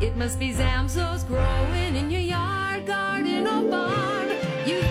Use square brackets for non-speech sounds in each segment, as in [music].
It must be Zamzows growing in your yard, garden, or barn. You've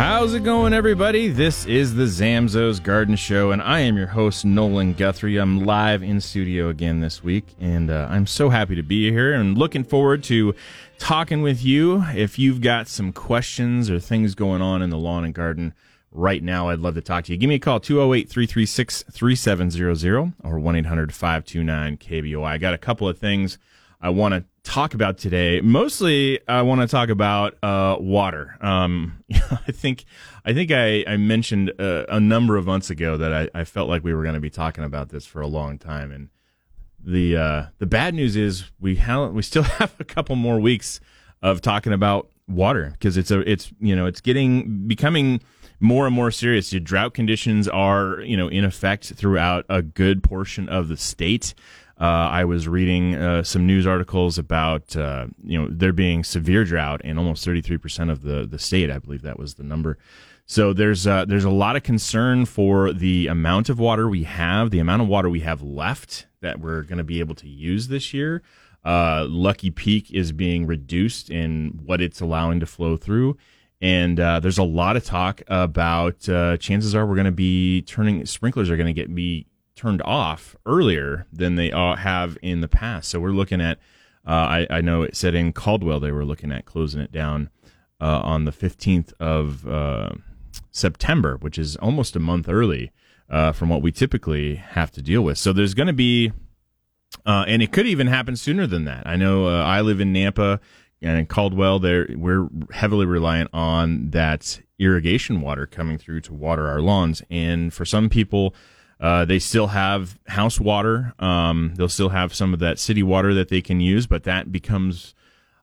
How's it going, everybody? This is the Zamzows Garden Show, and I am your host, Nolan Guthrie. I'm live in studio again this week, and uh, I'm so happy to be here and looking forward to talking with you. If you've got some questions or things going on in the lawn and garden right now, I'd love to talk to you. Give me a call, 208 336 3700 or 1 800 529 KBOI. I got a couple of things I want to talk about today. Mostly, I want to talk about uh, water. Um, [laughs] I think I think I, I mentioned uh, a number of months ago that I, I felt like we were going to be talking about this for a long time, and the uh, the bad news is we have we still [laughs] have a couple more weeks of talking about water because it's a it's you know it's getting becoming more and more serious. The drought conditions are you know in effect throughout a good portion of the state. Uh, I was reading uh, some news articles about uh, you know there being severe drought in almost 33 percent of the the state. I believe that was the number. So there's uh, there's a lot of concern for the amount of water we have, the amount of water we have left that we're going to be able to use this year. Uh, Lucky Peak is being reduced in what it's allowing to flow through. And uh, there's a lot of talk about chances are we're going to be turning sprinklers are going to get be turned off earlier than they uh, have in the past. So we're looking at, uh, I, I, know it said in Caldwell they were looking at closing it down uh, on the 15th of uh, September, which is almost a month early uh, from what we typically have to deal with. So there's going to be, uh, and it could even happen sooner than that. I know I live in Nampa and in Caldwell, there we're heavily reliant on that irrigation water coming through to water our lawns, and for some people uh, they still have house water. Um, they'll still have some of that city water that they can use, but that becomes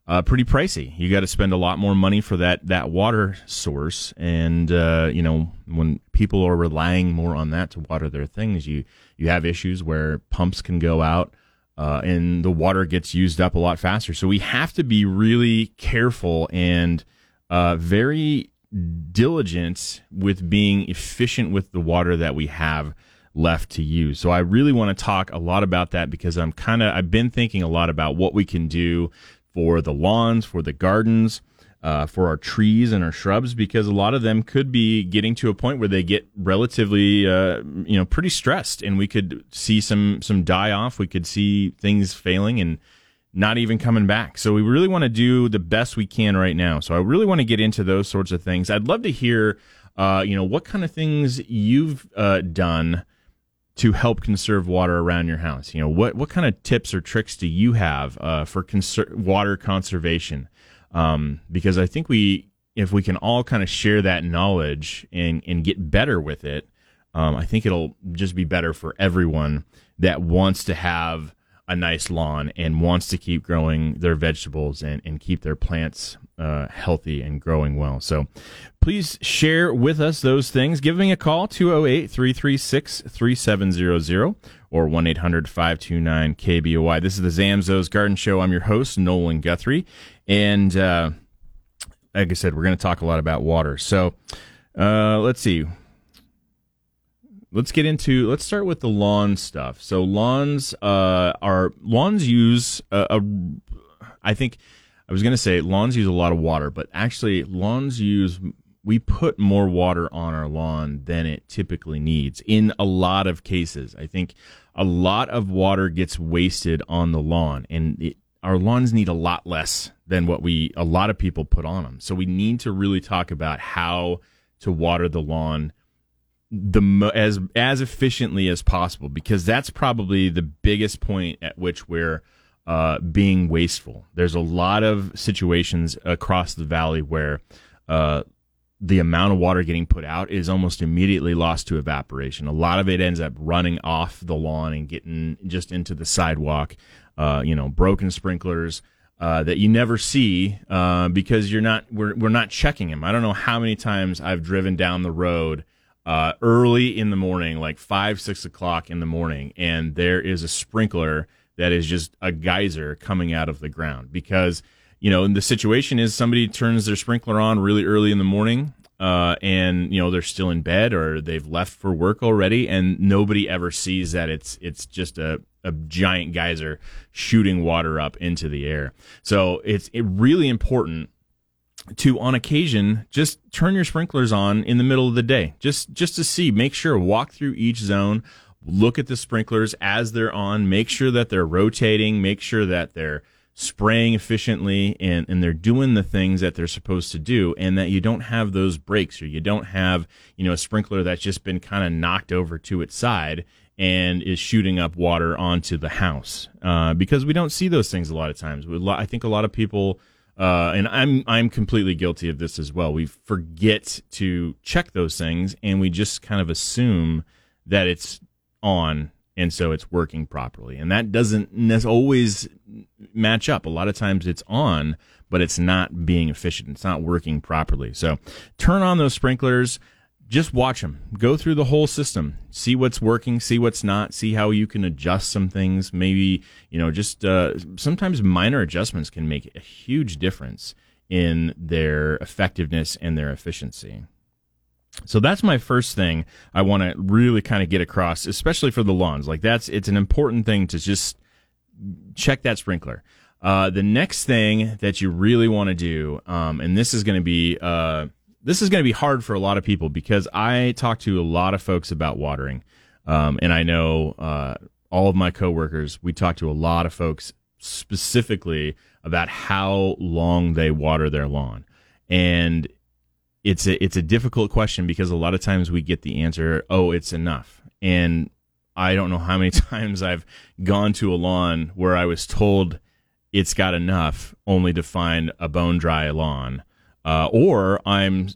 uh, pretty pricey. You got to spend a lot more money for that that water source, and uh, you know when people are relying more on that to water their things, you you have issues where pumps can go out. Uh, and the water gets used up a lot faster. So we have to be really careful and uh, very diligent with being efficient with the water that we have left to use. So I really want to talk a lot about that because I'm kind of I've been thinking a lot about what we can do for the lawns, for the gardens, uh, for our trees and our shrubs because a lot of them could be getting to a point where they get relatively uh, you know pretty stressed and we could see some some die off. We could see things failing and not even coming back. So we really want to do the best we can right now. So I really want to get into those sorts of things. I'd love to hear uh, you know what kind of things you've uh, done to help conserve water around your house? You know, what what kind of tips or tricks do you have uh, for conser- water conservation? Um, because I think we, if we can all kind of share that knowledge and and get better with it, um, I think it'll just be better for everyone that wants to have a nice lawn and wants to keep growing their vegetables and, and keep their plants uh, healthy and growing well. So please share with us those things. Give me a call, 208 336 3700 or 1 800 529 KBOI. This is the Zamzows Garden Show. I'm your host, Nolan Guthrie. And uh, like I said, we're going to talk a lot about water. So uh, let's see let's get into let's start with the lawn stuff so lawns uh, are lawns use a, a i think I was going to say lawns use a lot of water, but actually lawns use we put more water on our lawn than it typically needs in a lot of cases. I think a lot of water gets wasted on the lawn and it, our lawns need a lot less than what we a lot of people put on them. So we need to really talk about how to water the lawn the as as efficiently as possible because that's probably the biggest point at which we're uh, being wasteful. There's a lot of situations across the valley where uh, the amount of water getting put out is almost immediately lost to evaporation. A lot of it ends up running off the lawn and getting just into the sidewalk. Uh, you know, broken sprinklers uh, that you never see uh, because you're not we're we're not checking them. I don't know how many times I've driven down the road uh, early in the morning, like five six o'clock in the morning, and there is a sprinkler that is just a geyser coming out of the ground because you know, the situation is somebody turns their sprinkler on really early in the morning, uh, and you know they're still in bed or they've left for work already, and nobody ever sees that it's it's just a a giant geyser shooting water up into the air. So it's it really important to on occasion just turn your sprinklers on in the middle of the day just just to see. Make sure walk through each zone look at the sprinklers as they're on make sure that they're rotating make sure that they're spraying efficiently and, and they're doing the things that they're supposed to do and that you don't have those breaks or you don't have you know a sprinkler that's just been kind of knocked over to its side and is shooting up water onto the house. Uh, because we don't see those things a lot of times. I think a lot of people uh, and I'm I'm completely guilty of this as well. We forget to check those things, and we just kind of assume that it's on and so it's working properly. And that doesn't always match up. A lot of times it's on, but it's not being efficient. It's not working properly. So turn on those sprinklers. Just watch them. Go through the whole system. See what's working. See what's not. See how you can adjust some things. Maybe you know, just uh, sometimes minor adjustments can make a huge difference in their effectiveness and their efficiency. So that's my first thing I want to really kind of get across, especially for the lawns. Like that's it's an important thing to just check that sprinkler. Uh, the next thing that you really want to do, um, and this is going to be uh, this is going to be hard for a lot of people because I talk to a lot of folks about watering, um, and I know uh, all of my coworkers. We talk to a lot of folks specifically about how long they water their lawn, and it's a it's a difficult question because a lot of times we get the answer, "Oh, it's enough." And I don't know how many [laughs] times I've gone to a lawn where I was told it's got enough, only to find a bone dry lawn, uh, or I'm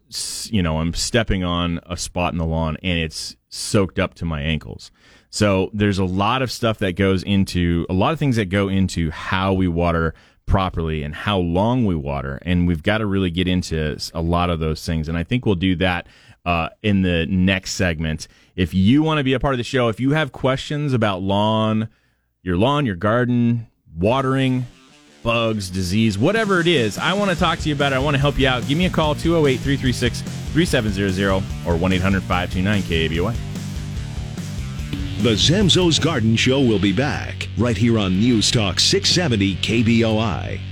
you know I'm stepping on a spot in the lawn and it's soaked up to my ankles. So there's a lot of stuff that goes into a lot of things that go into how we water properly and how long we water. And we've got to really get into a lot of those things. And I think we'll do that uh, in the next segment. If you want to be a part of the show, if you have questions about lawn, your lawn, your garden, watering, bugs, disease, whatever it is, I want to talk to you about it. I want to help you out. Give me a call 208 336 3700 or 1 800 529 KBOI. The Zamzows Garden Show will be back right here on News Talk 670 KBOI.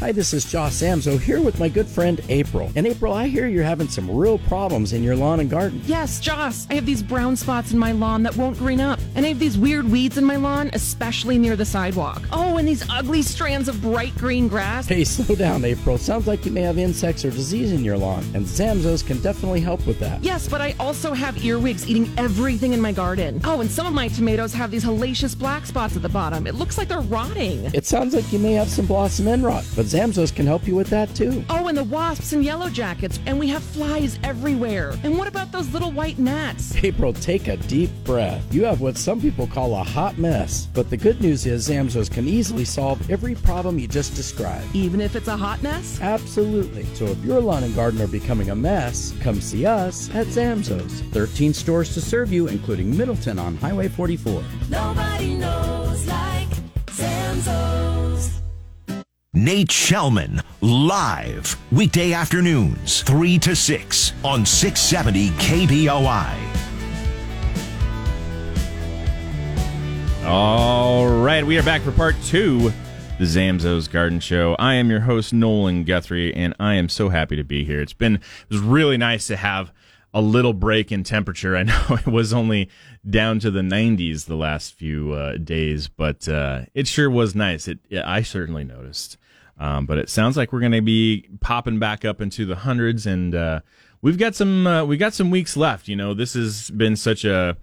Hi, this is Josh Zamzow here with my good friend April. And April, I hear you're having some real problems in your lawn and garden. Yes, Joss. I have these brown spots in my lawn that won't green up. And I have these weird weeds in my lawn, especially near the sidewalk. Oh, and these ugly strands of bright green grass. Hey, [laughs] slow down, April. Sounds like you may have insects or disease in your lawn, and Zamzows can definitely help with that. Yes, but I also have earwigs eating everything in my garden. Oh, and some of my tomatoes have these hellacious black spots at the bottom. It looks like they're rotting. It sounds like you may have some blossom end rot, but Zamzows can help you with that too. Oh, and the wasps and yellow jackets, and we have flies everywhere. And what about those little white gnats? April, take a deep breath. You have what some people call a hot mess, but the good news is Zamzows can easily solve every problem you just described. Even if it's a hot mess? Absolutely. So if your lawn and garden are becoming a mess, come see us at Zamzows. 13 stores to serve you, including Middleton on Highway 44. Nobody knows like Zamzows. Nate Shelman, live, weekday afternoons, 3 to 6 on 670 KBOI. All right, we are back for part two the Zamzows Garden Show. I am your host, Nolan Guthrie, and I am so happy to be here. It's been, it was really nice to have a little break in temperature. I know [laughs] it was only down to the 90s the last few uh, days, but uh, it sure was nice. It, I certainly noticed. Um, but it sounds like we're going to be popping back up into the hundreds, and uh, we've got some uh, we got some weeks left. You know, this has been such a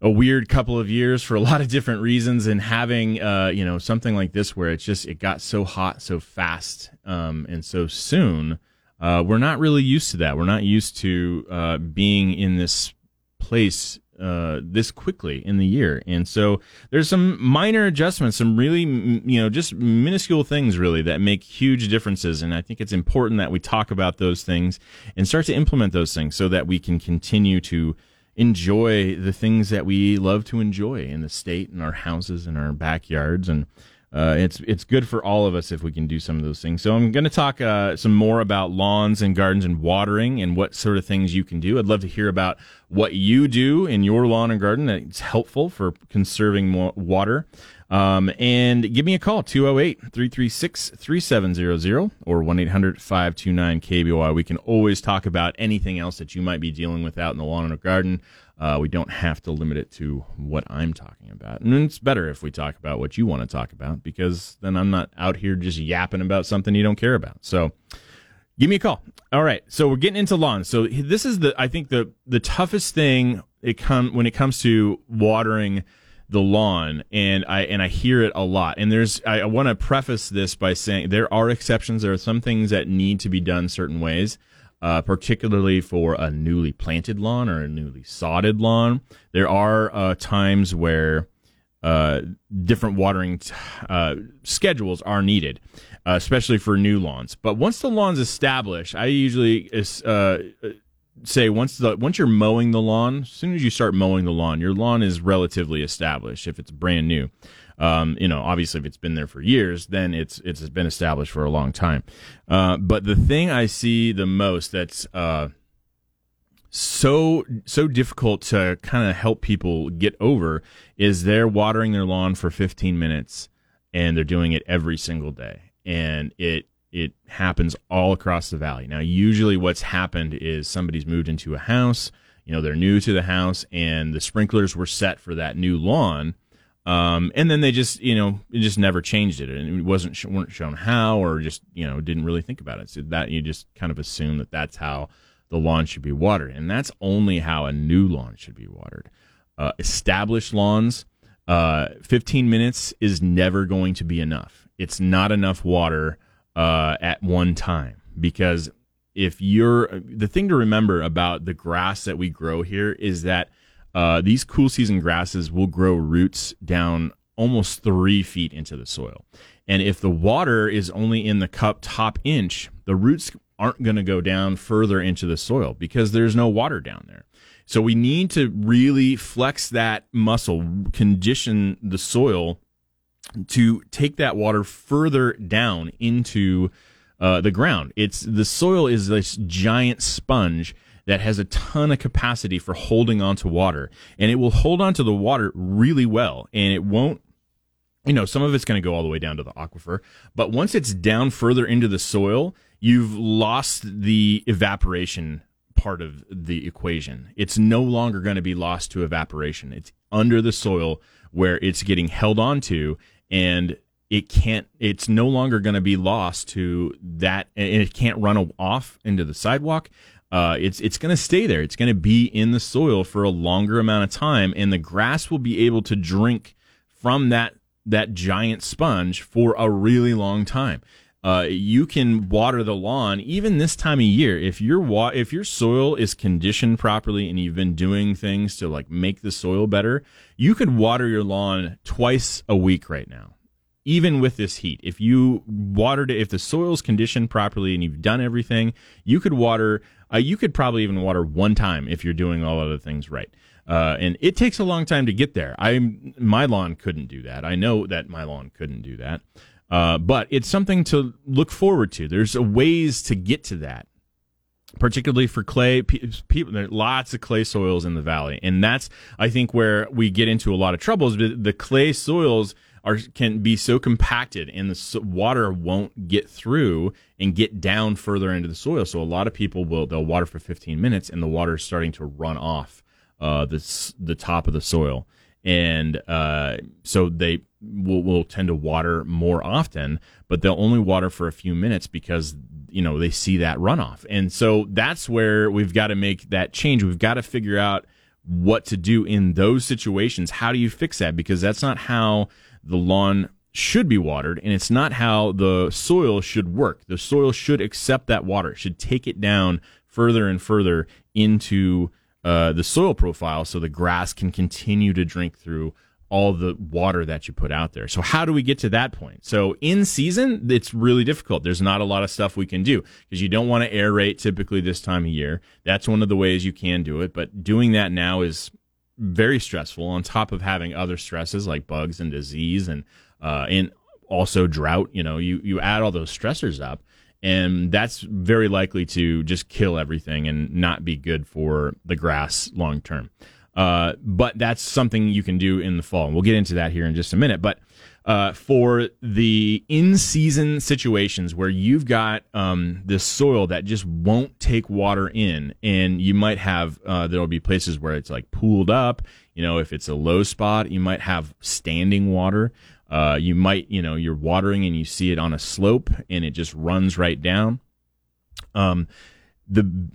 a weird couple of years for a [laughs] lot of different reasons, and having uh, you know something like this where it's just it got so hot so fast um, and so soon. Uh, we're not really used to that. We're not used to uh, being in this place uh, this quickly in the year. And so there's some minor adjustments, some really, you know, just minuscule things really that make huge differences. And I think it's important that we talk about those things and start to implement those things so that we can continue to enjoy the things that we love to enjoy in the state and our houses and our backyards and uh, it's it's good for all of us if we can do some of those things. So I'm going to talk uh, some more about lawns and gardens and watering and what sort of things you can do. I'd love to hear about what you do in your lawn and garden that's helpful for conserving water. Um, and give me a call, 208 336 3700 or 1 800 529 KBOI. We can always talk about anything else that you might be dealing with out in the lawn and garden. Uh, we don't have to limit it to what I'm talking about. And it's better if we talk about what you want to talk about because then I'm not out here just yapping about something you don't care about. So give me a call. All right. So we're getting into lawns. So this is the, I think the, the toughest thing it come when it comes to watering the lawn and I and I hear it a lot. And there's I, I want to preface this by saying there are exceptions. There are some things that need to be done certain ways. Uh, particularly for a newly planted lawn or a newly sodded lawn. There are uh, times where uh, different watering t- uh, schedules are needed, uh, especially for new lawns. But once the lawn's established, I usually uh, say once the once you're mowing the lawn, as soon as you start mowing the lawn, your lawn is relatively established if it's brand new. Um, you know, obviously, if it's been there for years, then it's it's been established for a long time. Uh, but the thing I see the most that's uh, so so difficult to kind of help people get over is they're watering their lawn for 15 minutes and they're doing it every single day, and it it happens all across the valley. Now, usually what's happened is somebody's moved into a house, you know, they're new to the house and the sprinklers were set for that new lawn. Um, and then they just, you know, it just never changed it, and it wasn't weren't shown how, or just, you know, didn't really think about it. So that you just kind of assume that that's how the lawn should be watered, and that's only how a new lawn should be watered. Uh, established lawns, uh, 15 minutes is never going to be enough. It's not enough water uh, at one time because if you're the thing to remember about the grass that we grow here is that uh, these cool season grasses will grow roots down almost three feet into the soil. And if the water is only in the cup top inch, the roots aren't going to go down further into the soil because there's no water down there. So we need to really flex that muscle, condition the soil to take that water further down into uh, the ground. It's the soil is this giant sponge that has a ton of capacity for holding onto water, and it will hold onto the water really well, and it won't. You know, some of it's going to go all the way down to the aquifer, but once it's down further into the soil, you've lost the evaporation part of the equation. It's no longer going to be lost to evaporation. It's under the soil where it's getting held onto and it can't it's no longer going to be lost to that and it can't run off into the sidewalk uh, it's it's going to stay there. It's going to be in the soil for a longer amount of time and the grass will be able to drink from that that giant sponge for a really long time. Uh, you can water the lawn even this time of year. If your wa- if your soil is conditioned properly and you've been doing things to like make the soil better you could water your lawn twice a week right now even with this heat. If you watered it if the soil's conditioned properly and you've done everything you could water uh, you could probably even water one time if you're doing all other things right uh, and it takes a long time to get there i my lawn couldn't do that i know that my lawn couldn't do that uh, but it's something to look forward to. There's ways to get to that, particularly for clay. People, there are lots of clay soils in the valley, and that's I think where we get into a lot of troubles. The clay soils are can be so compacted and the water won't get through and get down further into the soil. So a lot of people will they'll water for 15 minutes and the water is starting to run off uh, the the top of the soil, and uh, so they will, will tend to water more often, but they'll only water for a few minutes because you know they see that runoff, and so that's where we've got to make that change. We've got to figure out what to do in those situations. How do you fix that? Because that's not how the lawn should be watered, and it's not how the soil should work. The soil should accept that water, it should take it down further and further into uh, the soil profile so the grass can continue to drink through all the water that you put out there. So how do we get to that point? So in season, it's really difficult. There's not a lot of stuff we can do because you don't want to aerate typically this time of year. That's one of the ways you can do it, but doing that now is very stressful on top of having other stresses like bugs and disease and uh, and also drought. You know, you you add all those stressors up, and that's very likely to just kill everything and not be good for the grass long term. Uh, but that's something you can do in the fall. And we'll get into that here in just a minute. But uh, for the in season situations where you've got um, this soil that just won't take water in, and you might have, uh, there'll be places where it's like pooled up. You know, if it's a low spot, you might have standing water. Uh, you might, you know, you're watering and you see it on a slope and it just runs right down. Um, the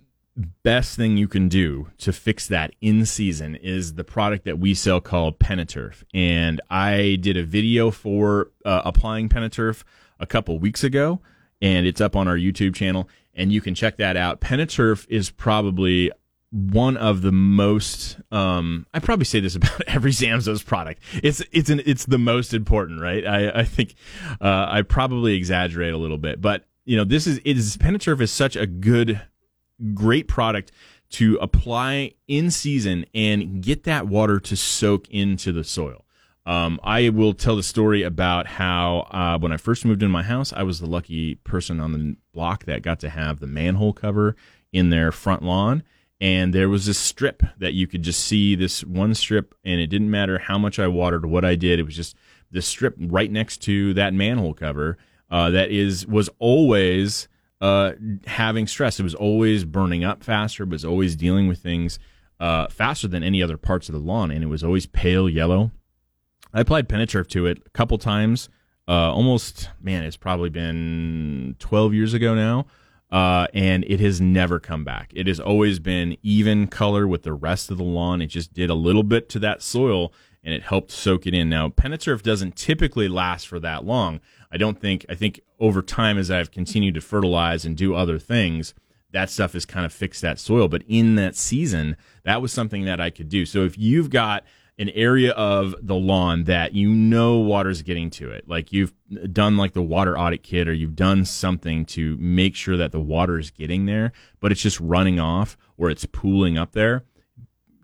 best thing you can do to fix that in season is the product that we sell called Peneturf. And I did a video for uh, applying Peneturf a couple weeks ago, and it's up on our YouTube channel, and you can check that out. Peneturf is probably one of the most um, I probably say this [laughs] about every Zamzows product. It's it's an it's the most important, right? I I think uh, I probably exaggerate a little bit, but you know this is it is Peneturf is such a good great product to apply in season and get that water to soak into the soil. Um, I will tell the story about how uh, when I first moved into my house, I was the lucky person on the block that got to have the manhole cover in their front lawn. And there was this strip that you could just see this one strip, and it didn't matter how much I watered, what I did. It was just this strip right next to that manhole cover uh, that is was always uh, having stress. It was always burning up faster. It was always dealing with things uh, faster than any other parts of the lawn, and it was always pale yellow. I applied Peneturf to it a couple times. Uh, almost, man, it's probably been 12 years ago now. Uh, and it has never come back. It has always been even color with the rest of the lawn. It just did a little bit to that soil and it helped soak it in. Now, Peneturf doesn't typically last for that long. I don't think, I think over time as I've continued to fertilize and do other things, that stuff has kind of fixed that soil. But in that season, that was something that I could do. So if you've got an area of the lawn that you know water's getting to it, like you've done like the water audit kit or you've done something to make sure that the water is getting there, but it's just running off or it's pooling up there,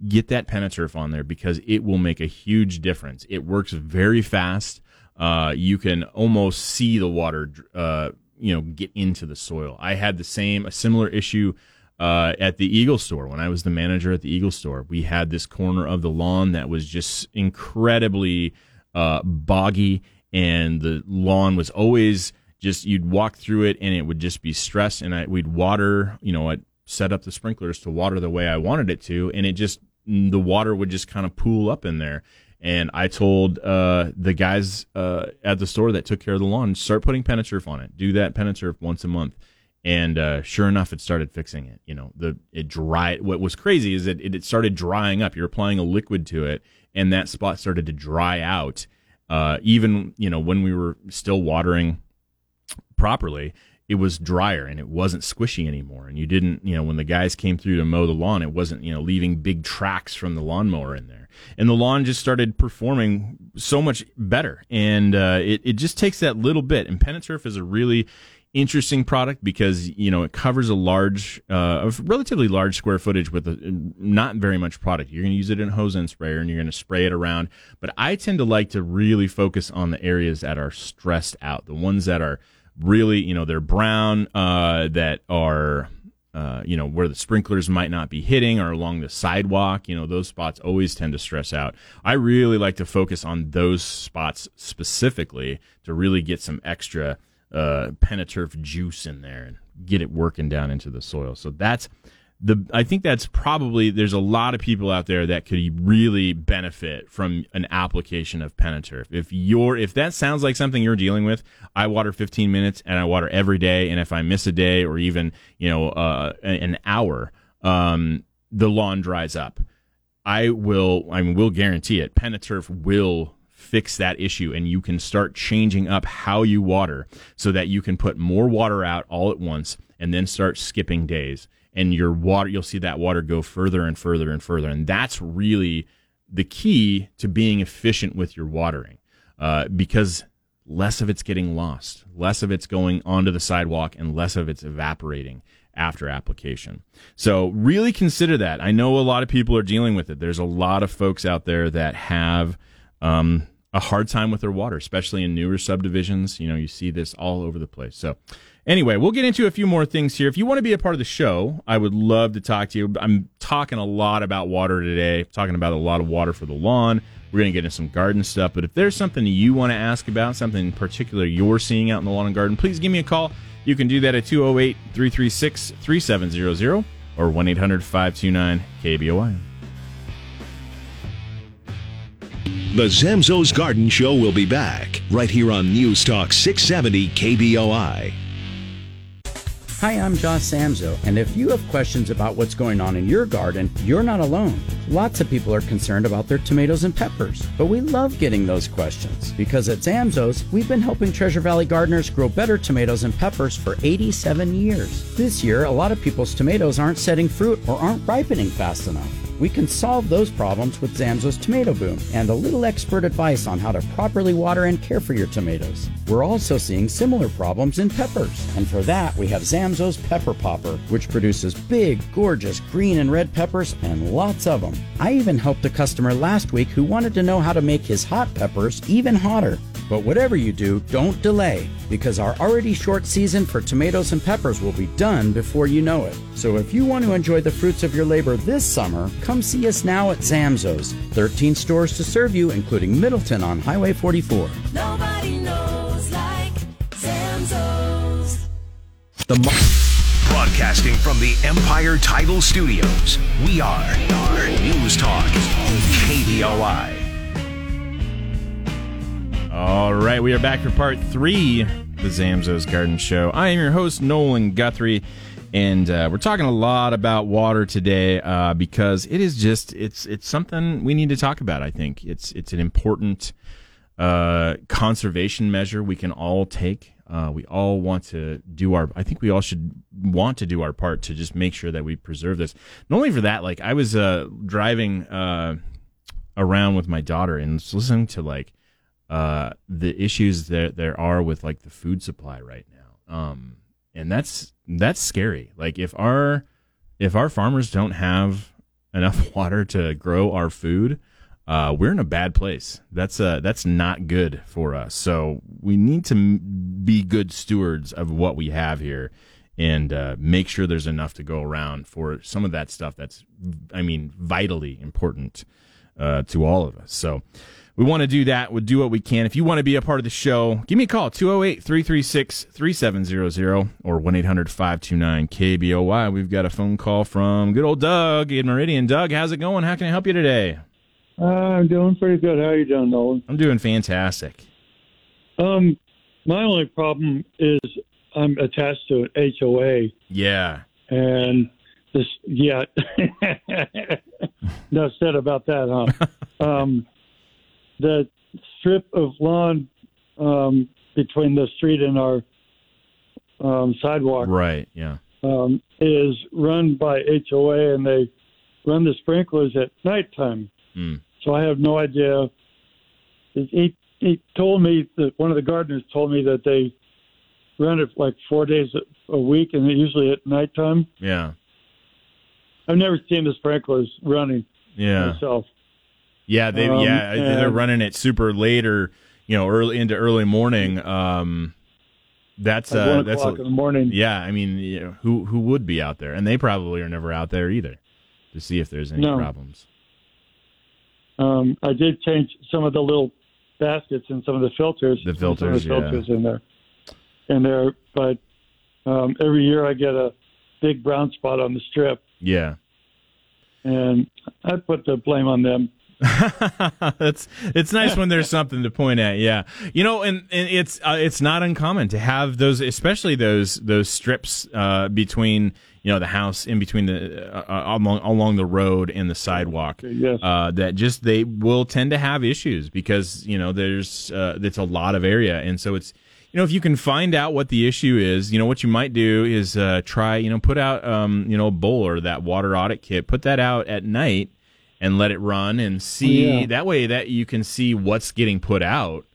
get that Peneturf on there because it will make a huge difference. It works very fast. Uh, you can almost see the water, uh, you know, get into the soil. I had the same, a similar issue uh, at the Eagle store when I was the manager at the Eagle store. We had this corner of the lawn that was just incredibly uh, boggy, and the lawn was always just you'd walk through it and it would just be stressed. And I, we'd water, you know, I'd set up the sprinklers to water the way I wanted it to, and it just the water would just kind of pool up in there. And I told uh, the guys uh, at the store that took care of the lawn, start putting Peneturf on it. Do that Peneturf once a month. And uh, sure enough, it started fixing it. You know, the it dried. What was crazy is that it, it started drying up. You're applying a liquid to it, and that spot started to dry out. Uh, even you know when we were still watering properly, it was drier and it wasn't squishy anymore. And you didn't, you know, when the guys came through to mow the lawn, it wasn't, you know, leaving big tracks from the lawnmower in there. And the lawn just started performing so much better. And uh, it, it just takes that little bit. And Peneturf is a really interesting product because, you know, it covers a large, uh, a relatively large square footage with a, not very much product. You're going to use it in a hose and sprayer and you're going to spray it around. But I tend to like to really focus on the areas that are stressed out, the ones that are really, you know, they're brown, uh, that are uh, you know, where the sprinklers might not be hitting or along the sidewalk. You know, those spots always tend to stress out. I really like to focus on those spots specifically to really get some extra uh, Peneturf juice in there and get it working down into the soil. So that's the I think that's probably there's a lot of people out there that could really benefit from an application of Peneturf. If you're if that sounds like something you're dealing with, I water 15 minutes and I water every day, and if I miss a day or even you know uh, an hour, um, the lawn dries up. I will I mean, will guarantee it. Peneturf will fix that issue and you can start changing up how you water so that you can put more water out all at once and then start skipping days and your water you'll see that water go further and further and further. And that's really the key to being efficient with your watering uh, because less of it's getting lost less of it's going onto the sidewalk and less of it's evaporating after application. So really consider that. I know a lot of people are dealing with it. There's a lot of folks out there that have um, a hard time with their water especially in newer subdivisions. You know you see this all over the place. So Anyway, we'll get into a few more things here. If you want to be a part of the show, I would love to talk to you. I'm talking a lot about water today, talking about a lot of water for the lawn. We're going to get into some garden stuff. But if there's something you want to ask about, something in particular you're seeing out in the lawn and garden, please give me a call. You can do that at 208 336 3700 or 1 800 529 KBOI. The Zamzows Garden Show will be back right here on News Talk 670 KBOI. Hi, I'm Josh Zamzow, and if you have questions about what's going on in your garden, you're not alone. Lots of people are concerned about their tomatoes and peppers, but we love getting those questions because at Zamzows, we've been helping Treasure Valley gardeners grow better tomatoes and peppers for 87 years. This year, a lot of people's tomatoes aren't setting fruit or aren't ripening fast enough. We can solve those problems with Zamzows Tomato Boom and a little expert advice on how to properly water and care for your tomatoes. We're also seeing similar problems in peppers, and for that we have Zamzows Pepper Popper, which produces big, gorgeous green and red peppers and lots of them. I even helped a customer last week who wanted to know how to make his hot peppers even hotter. But whatever you do, don't delay because our already short season for tomatoes and peppers will be done before you know it. So if you want to enjoy the fruits of your labor this summer, come see us now at Zamzows. 13 stores to serve you, including Middleton on Highway 44. Nobody knows like Zamzows. The Mo- Broadcasting from the Empire Title Studios, we are, are News Talk KBOI. All right, we are back for part three the Zamzows Garden Show. I am your host, Nolan Guthrie, and uh, we're talking a lot about water today uh, because it is just it's it's something we need to talk about. I think it's it's an important uh, conservation measure we can all take. Uh, we all want to do our. I think we all should want to do our part to just make sure that we preserve this. Not only for that, like I was uh, driving uh, around with my daughter and listening to like uh, the issues that there are with like the food supply right now. Um, and that's that's scary. Like if our if our farmers don't have enough [laughs] water to grow our food, uh, we're in a bad place. That's uh, that's not good for us. So we need to be good stewards of what we have here, and uh, make sure there's enough to go around for some of that stuff. That's, I mean, vitally important uh, to all of us. So we want to do that. We'll do what we can. If you want to be a part of the show, give me a call 208 336 3700 or 1 800 529 KBOI. We've got a phone call from good old Doug in Meridian. Doug, how's it going? How can I help you today? Uh, I'm doing pretty good. How are you doing, Nolan? I'm doing fantastic. Um, my only problem is I'm attached to an HOA, Yeah. and this yeah. [laughs] no said about that, huh? [laughs] um, the strip of lawn um, between the street and our um, sidewalk Right. Yeah. um, is run by HOA, and they run the sprinklers at nighttime. Mm. So I have no idea. He he told me that one of the gardeners told me that they run it like four days a- week, and usually at nighttime. Yeah. I've never seen the sprinklers running Yeah. myself. Yeah. They, Um, yeah. They're running it super late or, you know, early into early morning. Um, That's Like uh, that's a- in the morning. Yeah, I mean, you know, who who would be out there? And they probably are never out there either to see if there's any No. problems. Um, I did change some of the little baskets and some of the filters. The filters, the yeah. filters in there, in there. But um, every year I get a big brown spot on the strip, Yeah. and I put the blame on them. [laughs] That's it's nice when there's [laughs] something to point at. Yeah, you know, and, and it's uh, it's not uncommon to have those, especially those those strips uh, between you know the house in between the uh, uh, along along the road and the sidewalk. Yes. Uh, that just they will tend to have issues because you know there's uh, it's a lot of area, and so it's you know if you can find out what the issue is, you know what you might do is uh, try you know put out um, you know a bowl or that water audit kit, put that out at night and let it run and see Yeah. that way that you can see what's getting put out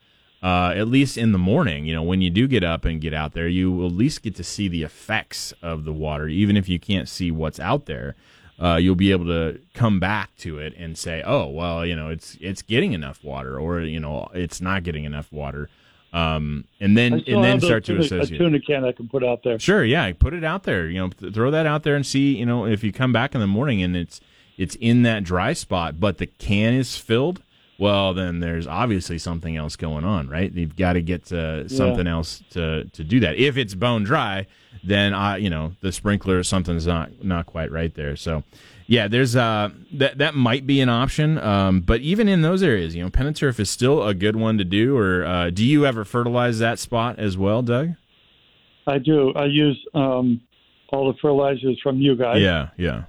uh, at least in the morning you know when you do get up and get out there you will at least get to see the effects of the water even if you can't see what's out there uh, you'll be able to come back to it and say oh well you know it's it's getting enough water or you know it's not getting enough water um, and then and then start to associate a tuna can I can put out there. Sure, yeah, put it out there. You know, th- throw that out there and see. You know, if you come back in the morning and it's it's in that dry spot, but the can is filled. Well, then there's obviously something else going on, right? You've got to get to something else to to do that. If it's bone dry, then I, you know, the sprinkler or something's not not quite right there. So, yeah, there's uh that that might be an option. Um, but even in those areas, you know, Peneturf is still a good one to do. Or uh, do you ever fertilize that spot as well, Doug? I do. I use um, all the fertilizers from you guys. Yeah, yeah.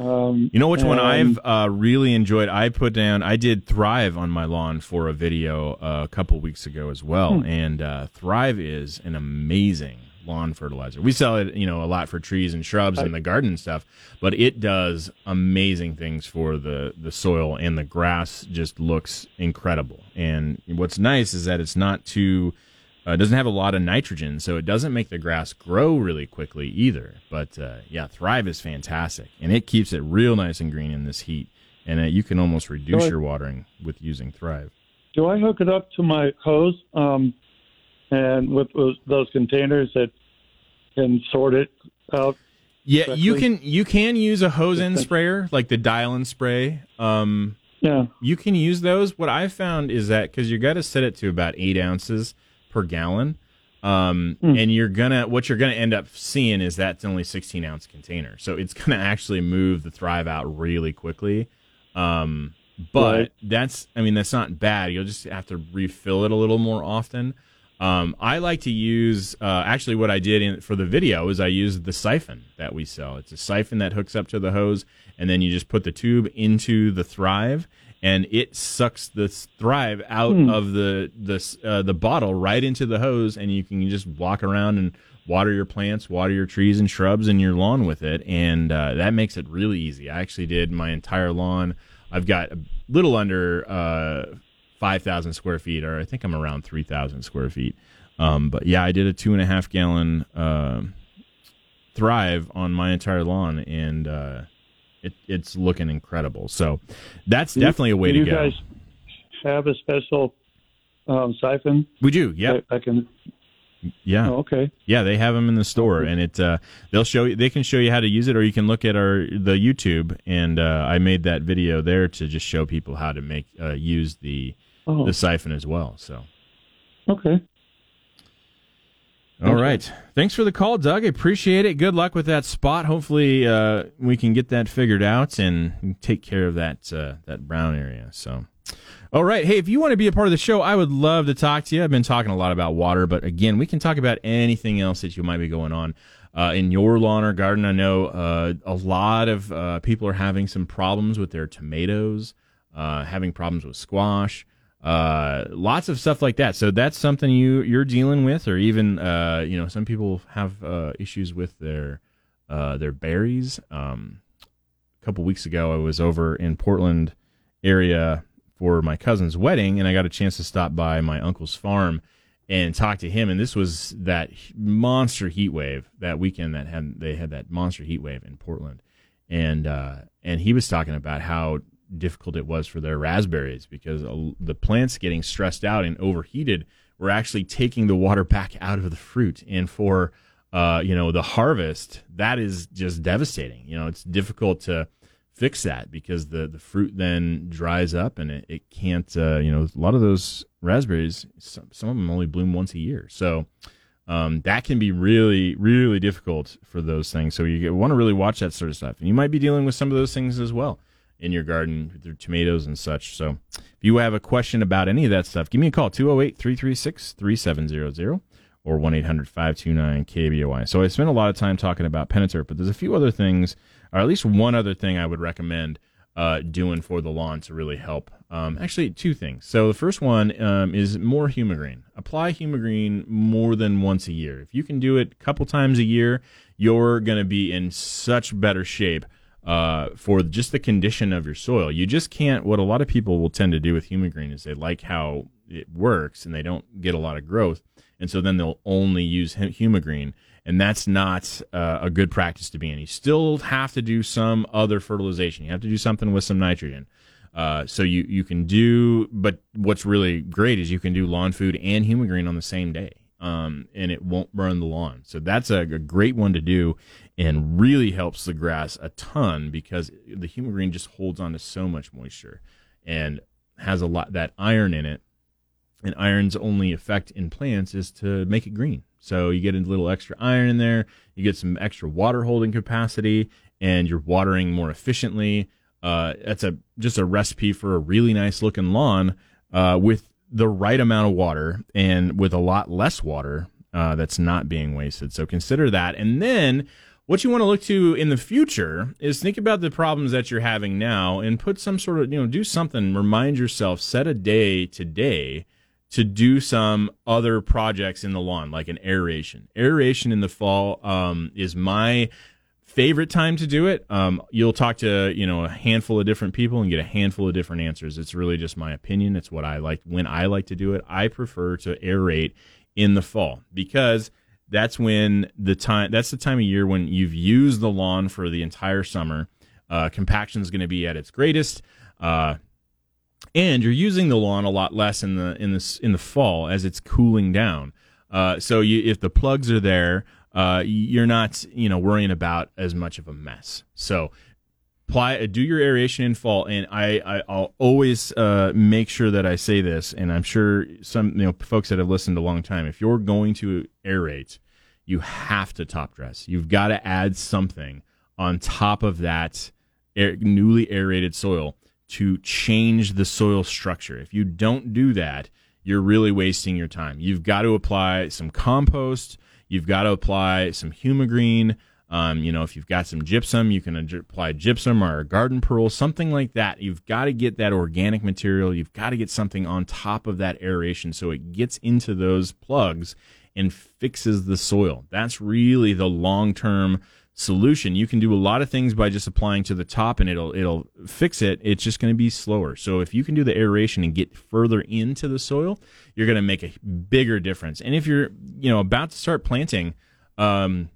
Um, You know which one I've uh, really enjoyed? I put down, I did Thrive on my lawn for a video uh, a couple weeks ago as well, and uh, Thrive is an amazing lawn fertilizer. We sell it, you know, a lot for trees and shrubs and the garden and stuff, but it does amazing things for the the soil and the grass. Just looks incredible. And what's nice is that it's not too uh, it doesn't have a lot of nitrogen, so it doesn't make the grass grow really quickly either. But uh, yeah, Thrive is fantastic, and it keeps it real nice and green in this heat. And uh, you can almost reduce I- your watering with using Thrive. do I hook it up to my hose um, and with those, those containers that can sort it out? Yeah, you can you can use a hose end sprayer like the dial and spray. Um, Yeah. you can use those. What I found is that because you got to set it to about eight ounces per gallon, um, and you're gonna what you're gonna end up seeing is that's only 16 ounce container, so it's gonna actually move the Thrive out really quickly. Um, but Right. that's I mean that's not bad. You'll just have to refill it a little more often. Um, I like to use uh, actually what I did in, for the video is I used the siphon that we sell. It's a siphon that hooks up to the hose, and then you just put the tube into the Thrive, and it sucks the Thrive out of the the uh, the bottle right into the hose, and you can just walk around and water your plants, water your trees and shrubs and your lawn with it, and uh, that makes it really easy. I actually did my entire lawn. I've got a little under uh, five thousand square feet, or I think I'm around three thousand square feet. Um, but yeah, I did a two and a half gallon uh, Thrive on my entire lawn, and uh, it, it's looking incredible. So that's definitely a way do to you go. guys have a special um, siphon? we do, yeah, I, I can. yeah. Oh, okay. Yeah, they have them in the store, and it uh, they'll show you. They can show you how to use it, or you can look at our the YouTube. And uh, I made that video there to just show people how to make uh, use the Oh, the siphon as well. So, okay. All right, thanks for the call, Doug. I appreciate it. Good luck with that spot. Hopefully, uh, we can get that figured out and take care of that uh, that brown area. So. All right. Hey, if you want to be a part of the show, I would love to talk to you. I've been talking a lot about water, but again, we can talk about anything else that you might be going on uh, in your lawn or garden. I know uh, a lot of uh, people are having some problems with their tomatoes, uh, having problems with squash, uh, lots of stuff like that. So that's something you you're dealing with, or even uh, you know some people have uh, issues with their uh, their berries. Um, a couple weeks ago, I was over in Portland area for my cousin's wedding, and I got a chance to stop by my uncle's farm and talk to him. And this was that monster heat wave that weekend that had they had that monster heat wave in Portland, and uh, and he was talking about how difficult it was for their raspberries because the plants getting stressed out and overheated we're actually taking the water back out of the fruit. And for uh, you know the harvest, that is just devastating. You know, it's difficult to fix that because the the fruit then dries up and it, it can't. Uh, you know, a lot of those raspberries, some, some of them only bloom once a year, so. Um, that can be really, really difficult for those things. So you want to really watch that sort of stuff. And you might be dealing with some of those things as well in your garden with your tomatoes and such. So if you have a question about any of that stuff, give me a call 208 336 3700 or 1 800 529 KBOI. So I spent a lot of time talking about Peneturf, but there's a few other things, or at least one other thing I would recommend uh, doing for the lawn to really help. Um, actually, two things. So the first one um, is more Humigreen. Apply Humigreen more than once a year. If you can do it a couple times a year, you're going to be in such better shape uh, for just the condition of your soil. You just can't. What a lot of people will tend to do with Humigreen is they like how it works and they don't get a lot of growth, and so then they'll only use Humigreen and that's not uh, a good practice to be in. You still have to do some other fertilization. You have to do something with some nitrogen. Uh, so you you can do, but what's really great is you can do lawn food and Humigreen on the same day, um, and it won't burn the lawn. So that's a, a, great one to do, and really helps the grass a ton because the Humigreen just holds on to so much moisture and has a lot that iron in it. And iron's only effect in plants is to make it green. So you get a little extra iron in there, you get some extra water holding capacity, and you're watering more efficiently. Uh, that's a just a recipe for a really nice looking lawn uh, with the right amount of water and with a lot less water uh, that's not being wasted. So consider that, and then. What you want to look to in the future is think about the problems that you're having now and put some sort of, you know, do something, remind yourself, set a day today to do some other projects in the lawn, like an aeration. Aeration in the fall um, is my favorite time to do it. Um, you'll talk to you know a handful of different people and get a handful of different answers. It's really just my opinion. It's what I like when I like to do it. I prefer to aerate in the fall because that's when the time that's the time of year when you've used the lawn for the entire summer. Uh, compaction is going to be at its greatest. Uh, and you're using the lawn a lot less in the in the in the fall as it's cooling down. Uh, so you, if the plugs are there, uh, you're not you know worrying about as much of a mess. So apply uh, do your aeration in fall, and I, I will always uh, make sure that I say this, and I'm sure some you know folks that have listened a long time. If you're going to aerate, you have to top dress. You've got to add something on top of that newly aerated soil to change the soil structure. If you don't do that, you're really wasting your time. You've got to apply some compost. You've got to apply some humigreen. Um, you know, if you've got some gypsum, you can apply gypsum or garden pearl, something like that. You've got to get that organic material. You've got to get something on top of that aeration so it gets into those plugs and fixes the soil. That's really the long term solution. You can do a lot of things by just applying to the top and it'll it'll fix it. It's just going to be slower. So if you can do the aeration and get further into the soil, you're going to make a bigger difference. And if you're, you know, about to start planting um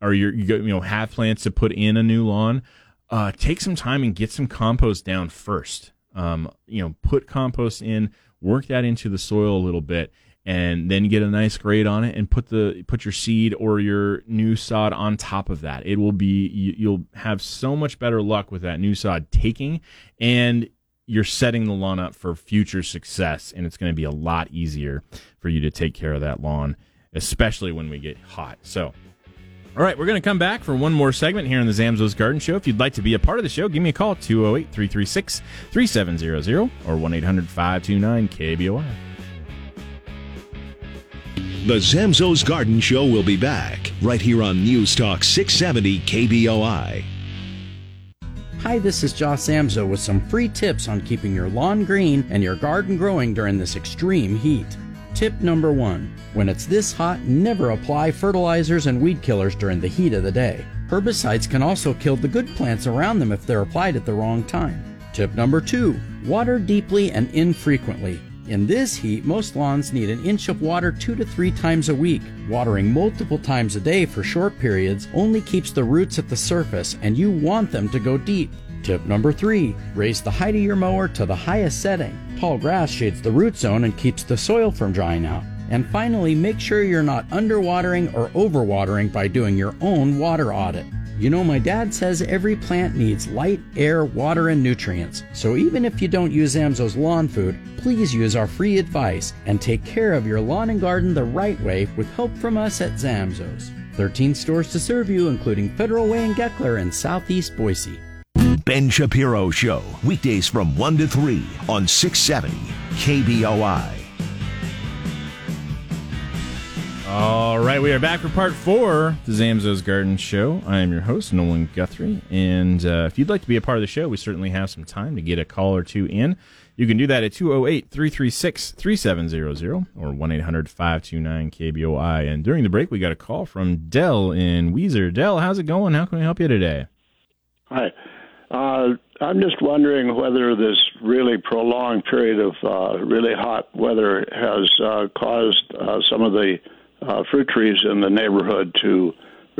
or you're you know have plants to put in a new lawn, uh take some time and get some compost down first. Um you know, put compost in, work that into the soil a little bit and then get a nice grade on it and put the put your seed or your new sod on top of that. It will be you, will have so much better luck with that new sod taking and you're setting the lawn up for future success and it's going to be a lot easier for you to take care of that lawn especially when we get hot. So all right, we're going to come back for one more segment here in the Zamzows Garden Show. If you'd like to be a part of the show, give me a call 208 336 3700 or 1 800 529 KBOI. The Zamzows Garden Show will be back right here on News Talk 670 KBOI. Hi, this is Josh Zamzow with some free tips on keeping your lawn green and your garden growing during this extreme heat. Tip number one when it's this hot, never apply fertilizers and weed killers during the heat of the day. Herbicides can also kill the good plants around them if they're applied at the wrong time. Tip number two water deeply and infrequently. In this heat, most lawns need an inch of water two to three times a week. Watering multiple times a day for short periods only keeps the roots at the surface, and you want them to go deep. Tip number three raise the height of your mower to the highest setting. Tall grass shades the root zone and keeps the soil from drying out. And finally, make sure you're not underwatering or overwatering by doing your own water audit. You know, my dad says every plant needs light, air, water, and nutrients. So even if you don't use Zamzows lawn food, please use our free advice and take care of your lawn and garden the right way with help from us at Zamzows. 13 stores to serve you, including Federal Way and Gekeler in Southeast Boise. Ben Shapiro Show, weekdays from 1 to 3 on 670 KBOI. We are back for part four, the Zamzows Garden Show. I am your host, Nolan Guthrie. And uh, if you'd like to be a part of the show, we certainly have some time to get a call or two in. You can do that at 208 336 3700 or 1 800 529 KBOI. And during the break, we got a call from Dell in Weiser. Dell, how's it going? How can we help you today? Hi. Uh, I'm just wondering whether this really prolonged period of uh, really hot weather has uh, caused uh, some of the uh, fruit trees in the neighborhood to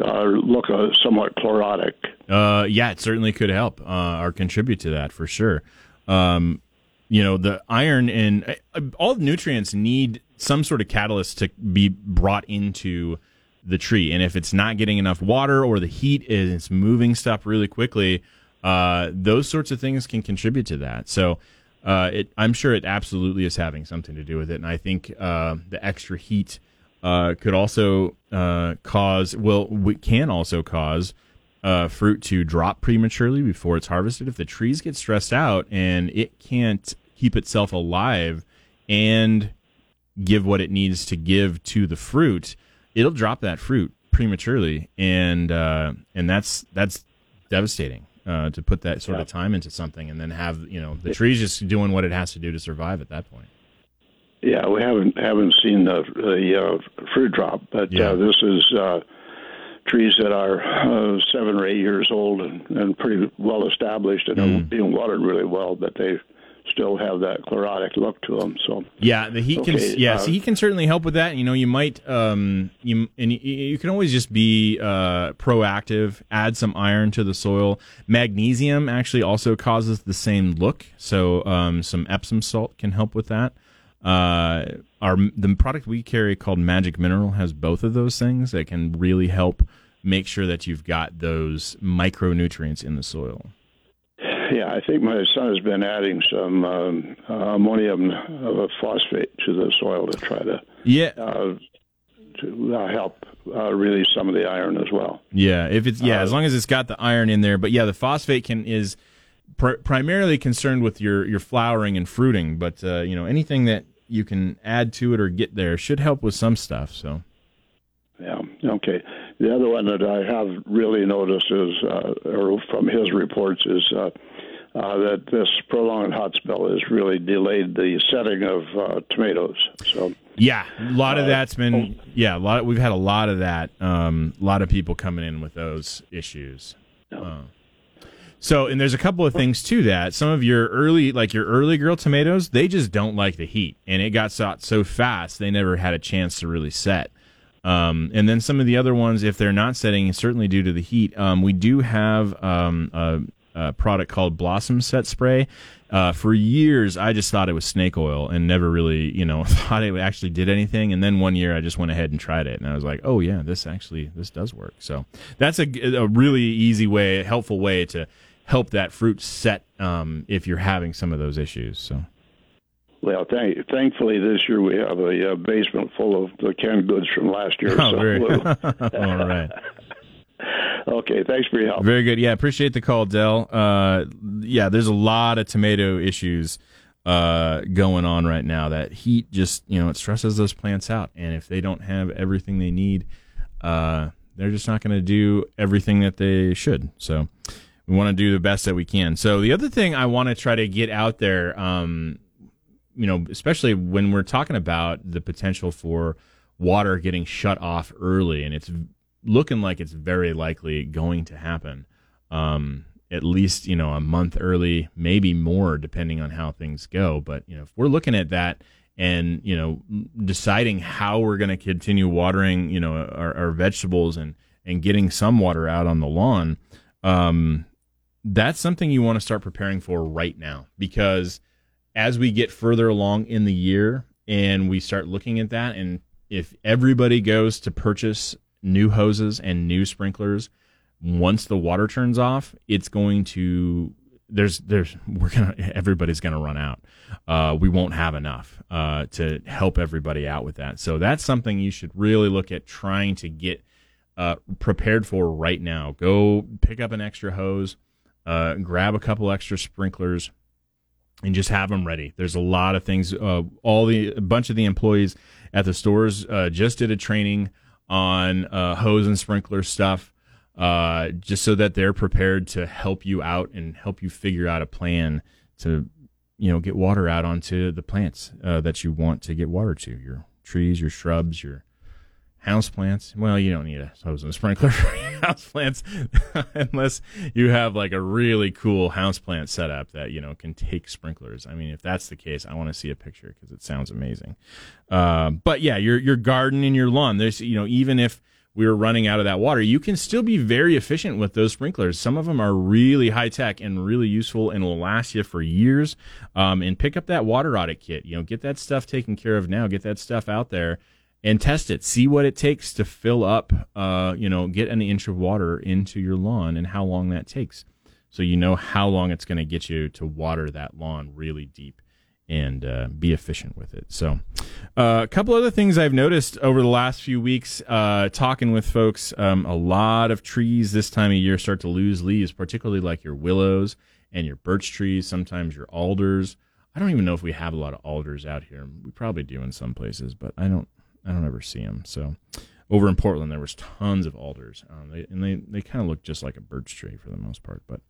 uh, look uh, somewhat chlorotic. Uh, yeah, it certainly could help uh, or contribute to that for sure. Um, you know, the iron and all nutrients need some sort of catalyst to be brought into the tree. And if it's not getting enough water or the heat is moving stuff really quickly, uh, those sorts of things can contribute to that. So, uh, it, I'm sure it absolutely is having something to do with it. And I think uh, the extra heat uh, could also uh, cause, well, we can also cause uh, fruit to drop prematurely before it's harvested. If the trees get stressed out and it can't keep itself alive and give what it needs to give to the fruit, it'll drop that fruit prematurely, and uh, and that's that's devastating. Uh, to put that sort of time into something and then have you know the trees just doing what it has to do to survive at that point. Yeah, we haven't haven't seen the the uh, fruit drop, but Yeah. uh, this is uh, trees that are uh, seven or eight years old and, and pretty well established and are being watered really well, but they still have that chlorotic look to them. So Yeah, the heat can. Okay, Yeah, uh, so he can certainly help with that. You know, you might. Um, you and you, you can always just be uh, proactive. Add some iron to the soil. Magnesium actually also causes the same look. So um, some Epsom salt can help with that. Uh, our the product we carry called Magic Mineral has both of those things that can really help make sure that you've got those micronutrients in the soil. yeah, I think my son has been adding some um, uh, ammonium uh, phosphate to the soil to try to Yeah, uh, to uh, help uh, release some of the iron as well. Yeah, if it's yeah, Uh, as long as it's got the iron in there. But yeah, the phosphate can is pr- primarily concerned with your your flowering and fruiting. But uh, you know anything that you can add to it or get there should help with some stuff. So Yeah. Okay. The other one that I have really noticed is, uh, or from his reports, is uh, uh, that this prolonged hot spell has really delayed the setting of uh, tomatoes. So yeah, a lot of Uh, that's been yeah, a lot. We've had a lot of that. Um, a lot of people coming in with those issues. Uh, so, and there's a couple of things to that. Some of your early, like your early girl tomatoes, they just don't like the heat, and it got out so fast they never had a chance to really set. Um, and then some of the other ones, if they're not setting, certainly due to the heat, um, we do have um, a, a product called Blossom Set Spray. Uh, for years, I just thought it was snake oil and never really, you know, [laughs] thought it actually did anything. And then one year, I just went ahead and tried it, and I was like, "Oh yeah, this actually this does work." So that's a, a really easy way, helpful way to help that fruit set um, if you're having some of those issues. So Well, thank, thankfully this year we have a uh, basement full of the canned goods from last year. Oh, so very- [laughs] all right. [laughs] okay, thanks for your help. Very good. Yeah, appreciate the call, Dell. Uh, yeah, there's a lot of tomato issues uh, going on right now. That heat just, you know, it stresses those plants out, and if they don't have everything they need, uh, they're just not going to do everything that they should. So we want to do the best that we can. So the other thing I want to try to get out there, um, you know, especially when we're talking about the potential for water getting shut off early, and it's looking like it's very likely going to happen. Um, at least you know a month early, maybe more, depending on how things go. But you know, if we're looking at that and you know deciding how we're going to continue watering, you know, our, our vegetables and and getting some water out on the lawn, um, that's something you want to start preparing for right now because as we get further along in the year and we start looking at that, and if everybody goes to purchase new hoses and new sprinklers, once the water turns off, it's going to there's there's we're gonna everybody's gonna run out. Uh, we won't have enough uh, to help everybody out with that. So that's something you should really look at trying to get uh, prepared for right now. Go pick up an extra hose, uh, grab a couple extra sprinklers, and just have them ready. There's a lot of things. Uh, all the a bunch of the employees at the stores uh, just did a training on hose and sprinkler stuff uh, just so that they're prepared to help you out and help you figure out a plan to, you know, get water out onto the plants uh, that you want to get water to your trees, your shrubs, your house plants. Well, you don't need a hose and a sprinkler [laughs] for your house plants [laughs] unless you have like a really cool house plant setup that, you know, can take sprinklers. I mean, if that's the case, I want to see a picture because it sounds amazing. Uh, but yeah, your, your garden and your lawn, there's, you know, even if, we were running out of that water, you can still be very efficient with those sprinklers. Some of them are really high tech and really useful and will last you for years. Um, and pick up that water audit kit. You know, get that stuff taken care of now. Get that stuff out there and test it. See what it takes to fill up. Uh, you know, get an inch of water into your lawn and how long that takes, so you know how long it's going to get you to water that lawn really deep and uh, be efficient with it. So, uh, a couple other things I've noticed over the last few weeks, uh, talking with folks, um, a lot of trees this time of year start to lose leaves, particularly like your willows and your birch trees, sometimes your alders. I don't even know if we have a lot of alders out here. We probably do in some places, but I don't. I don't ever see them. So, over in Portland, there was tons of alders, um, they, and they, they kind of look just like a birch tree for the most part. But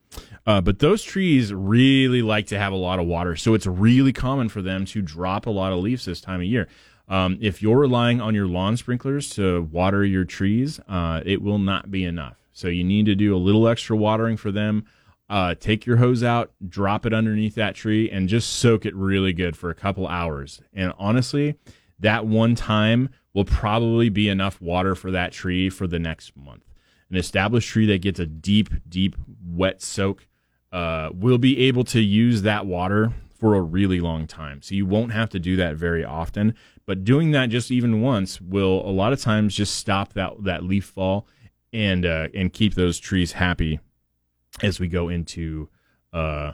uh, but those trees really like to have a lot of water, so it's really common for them to drop a lot of leaves this time of year. Um, if you're relying on your lawn sprinklers to water your trees, uh, it will not be enough. So you need to do a little extra watering for them. Uh, take your hose out, drop it underneath that tree, and just soak it really good for a couple hours. And honestly, that one time will probably be enough water for that tree for the next month. An established tree that gets a deep, deep wet soak uh, will be able to use that water for a really long time. So you won't have to do that very often, but doing that just even once will a lot of times just stop that that leaf fall and uh, and keep those trees happy as we go into uh,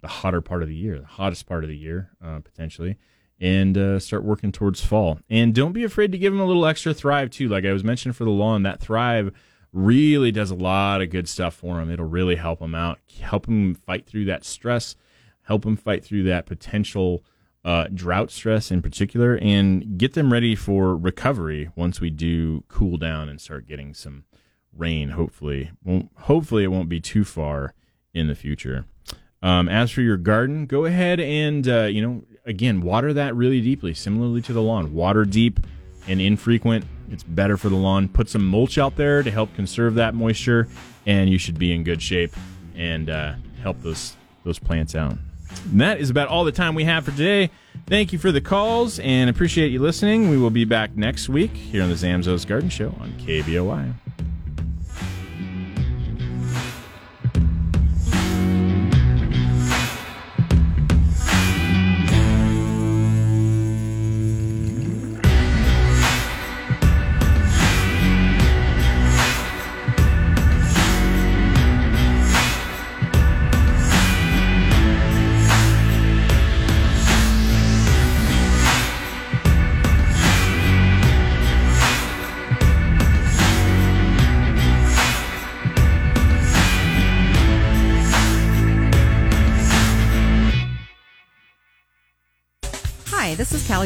the hotter part of the year, the hottest part of the year uh, potentially and uh, start working towards fall. And don't be afraid to give them a little extra Thrive too. Like I was mentioning for the lawn, that Thrive really does a lot of good stuff for them. It'll really help them out, help them fight through that stress, help them fight through that potential uh, drought stress in particular, and get them ready for recovery once we do cool down and start getting some rain. Hopefully, hopefully it won't be too far in the future. Um, as for your garden, go ahead and uh, you know again, water that really deeply, similarly to the lawn. Water deep and infrequent. It's better for the lawn. Put some mulch out there to help conserve that moisture, and you should be in good shape and uh, help those those plants out. And that is about all the time we have for today. Thank you for the calls and appreciate you listening. We will be back next week here on the Zamzows Garden Show on KBOI.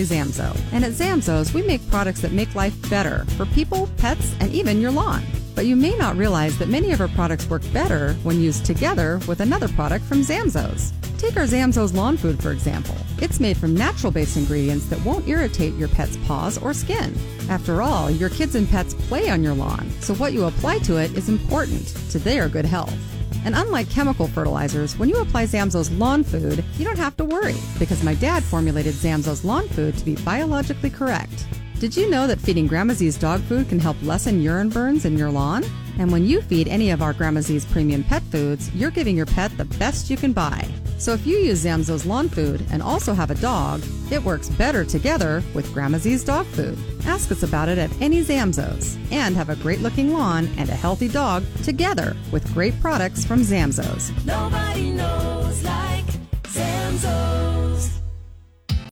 Callie Zamzow. And at Zamzows, we make products that make life better for people, pets, and even your lawn. But you may not realize that many of our products work better when used together with another product from Zamzows. Take our Zamzows lawn food, for example. It's made from natural based ingredients that won't irritate your pet's paws or skin. After all, your kids and pets play on your lawn, so what you apply to it is important to their good health. And unlike chemical fertilizers, when you apply Zamzows lawn food, you don't have to worry because my dad formulated Zamzows lawn food to be biologically correct. Did you know that feeding Grandma Z's dog food can help lessen urine burns in your lawn? And when you feed any of our Grandma Z's premium pet foods, you're giving your pet the best you can buy. So if you use Zamzows lawn food and also have a dog, it works better together with Grandma Z's dog food. Ask us about it at any Zamzows and have a great looking lawn and a healthy dog together with great products from Zamzows. Nobody knows like Zamzows.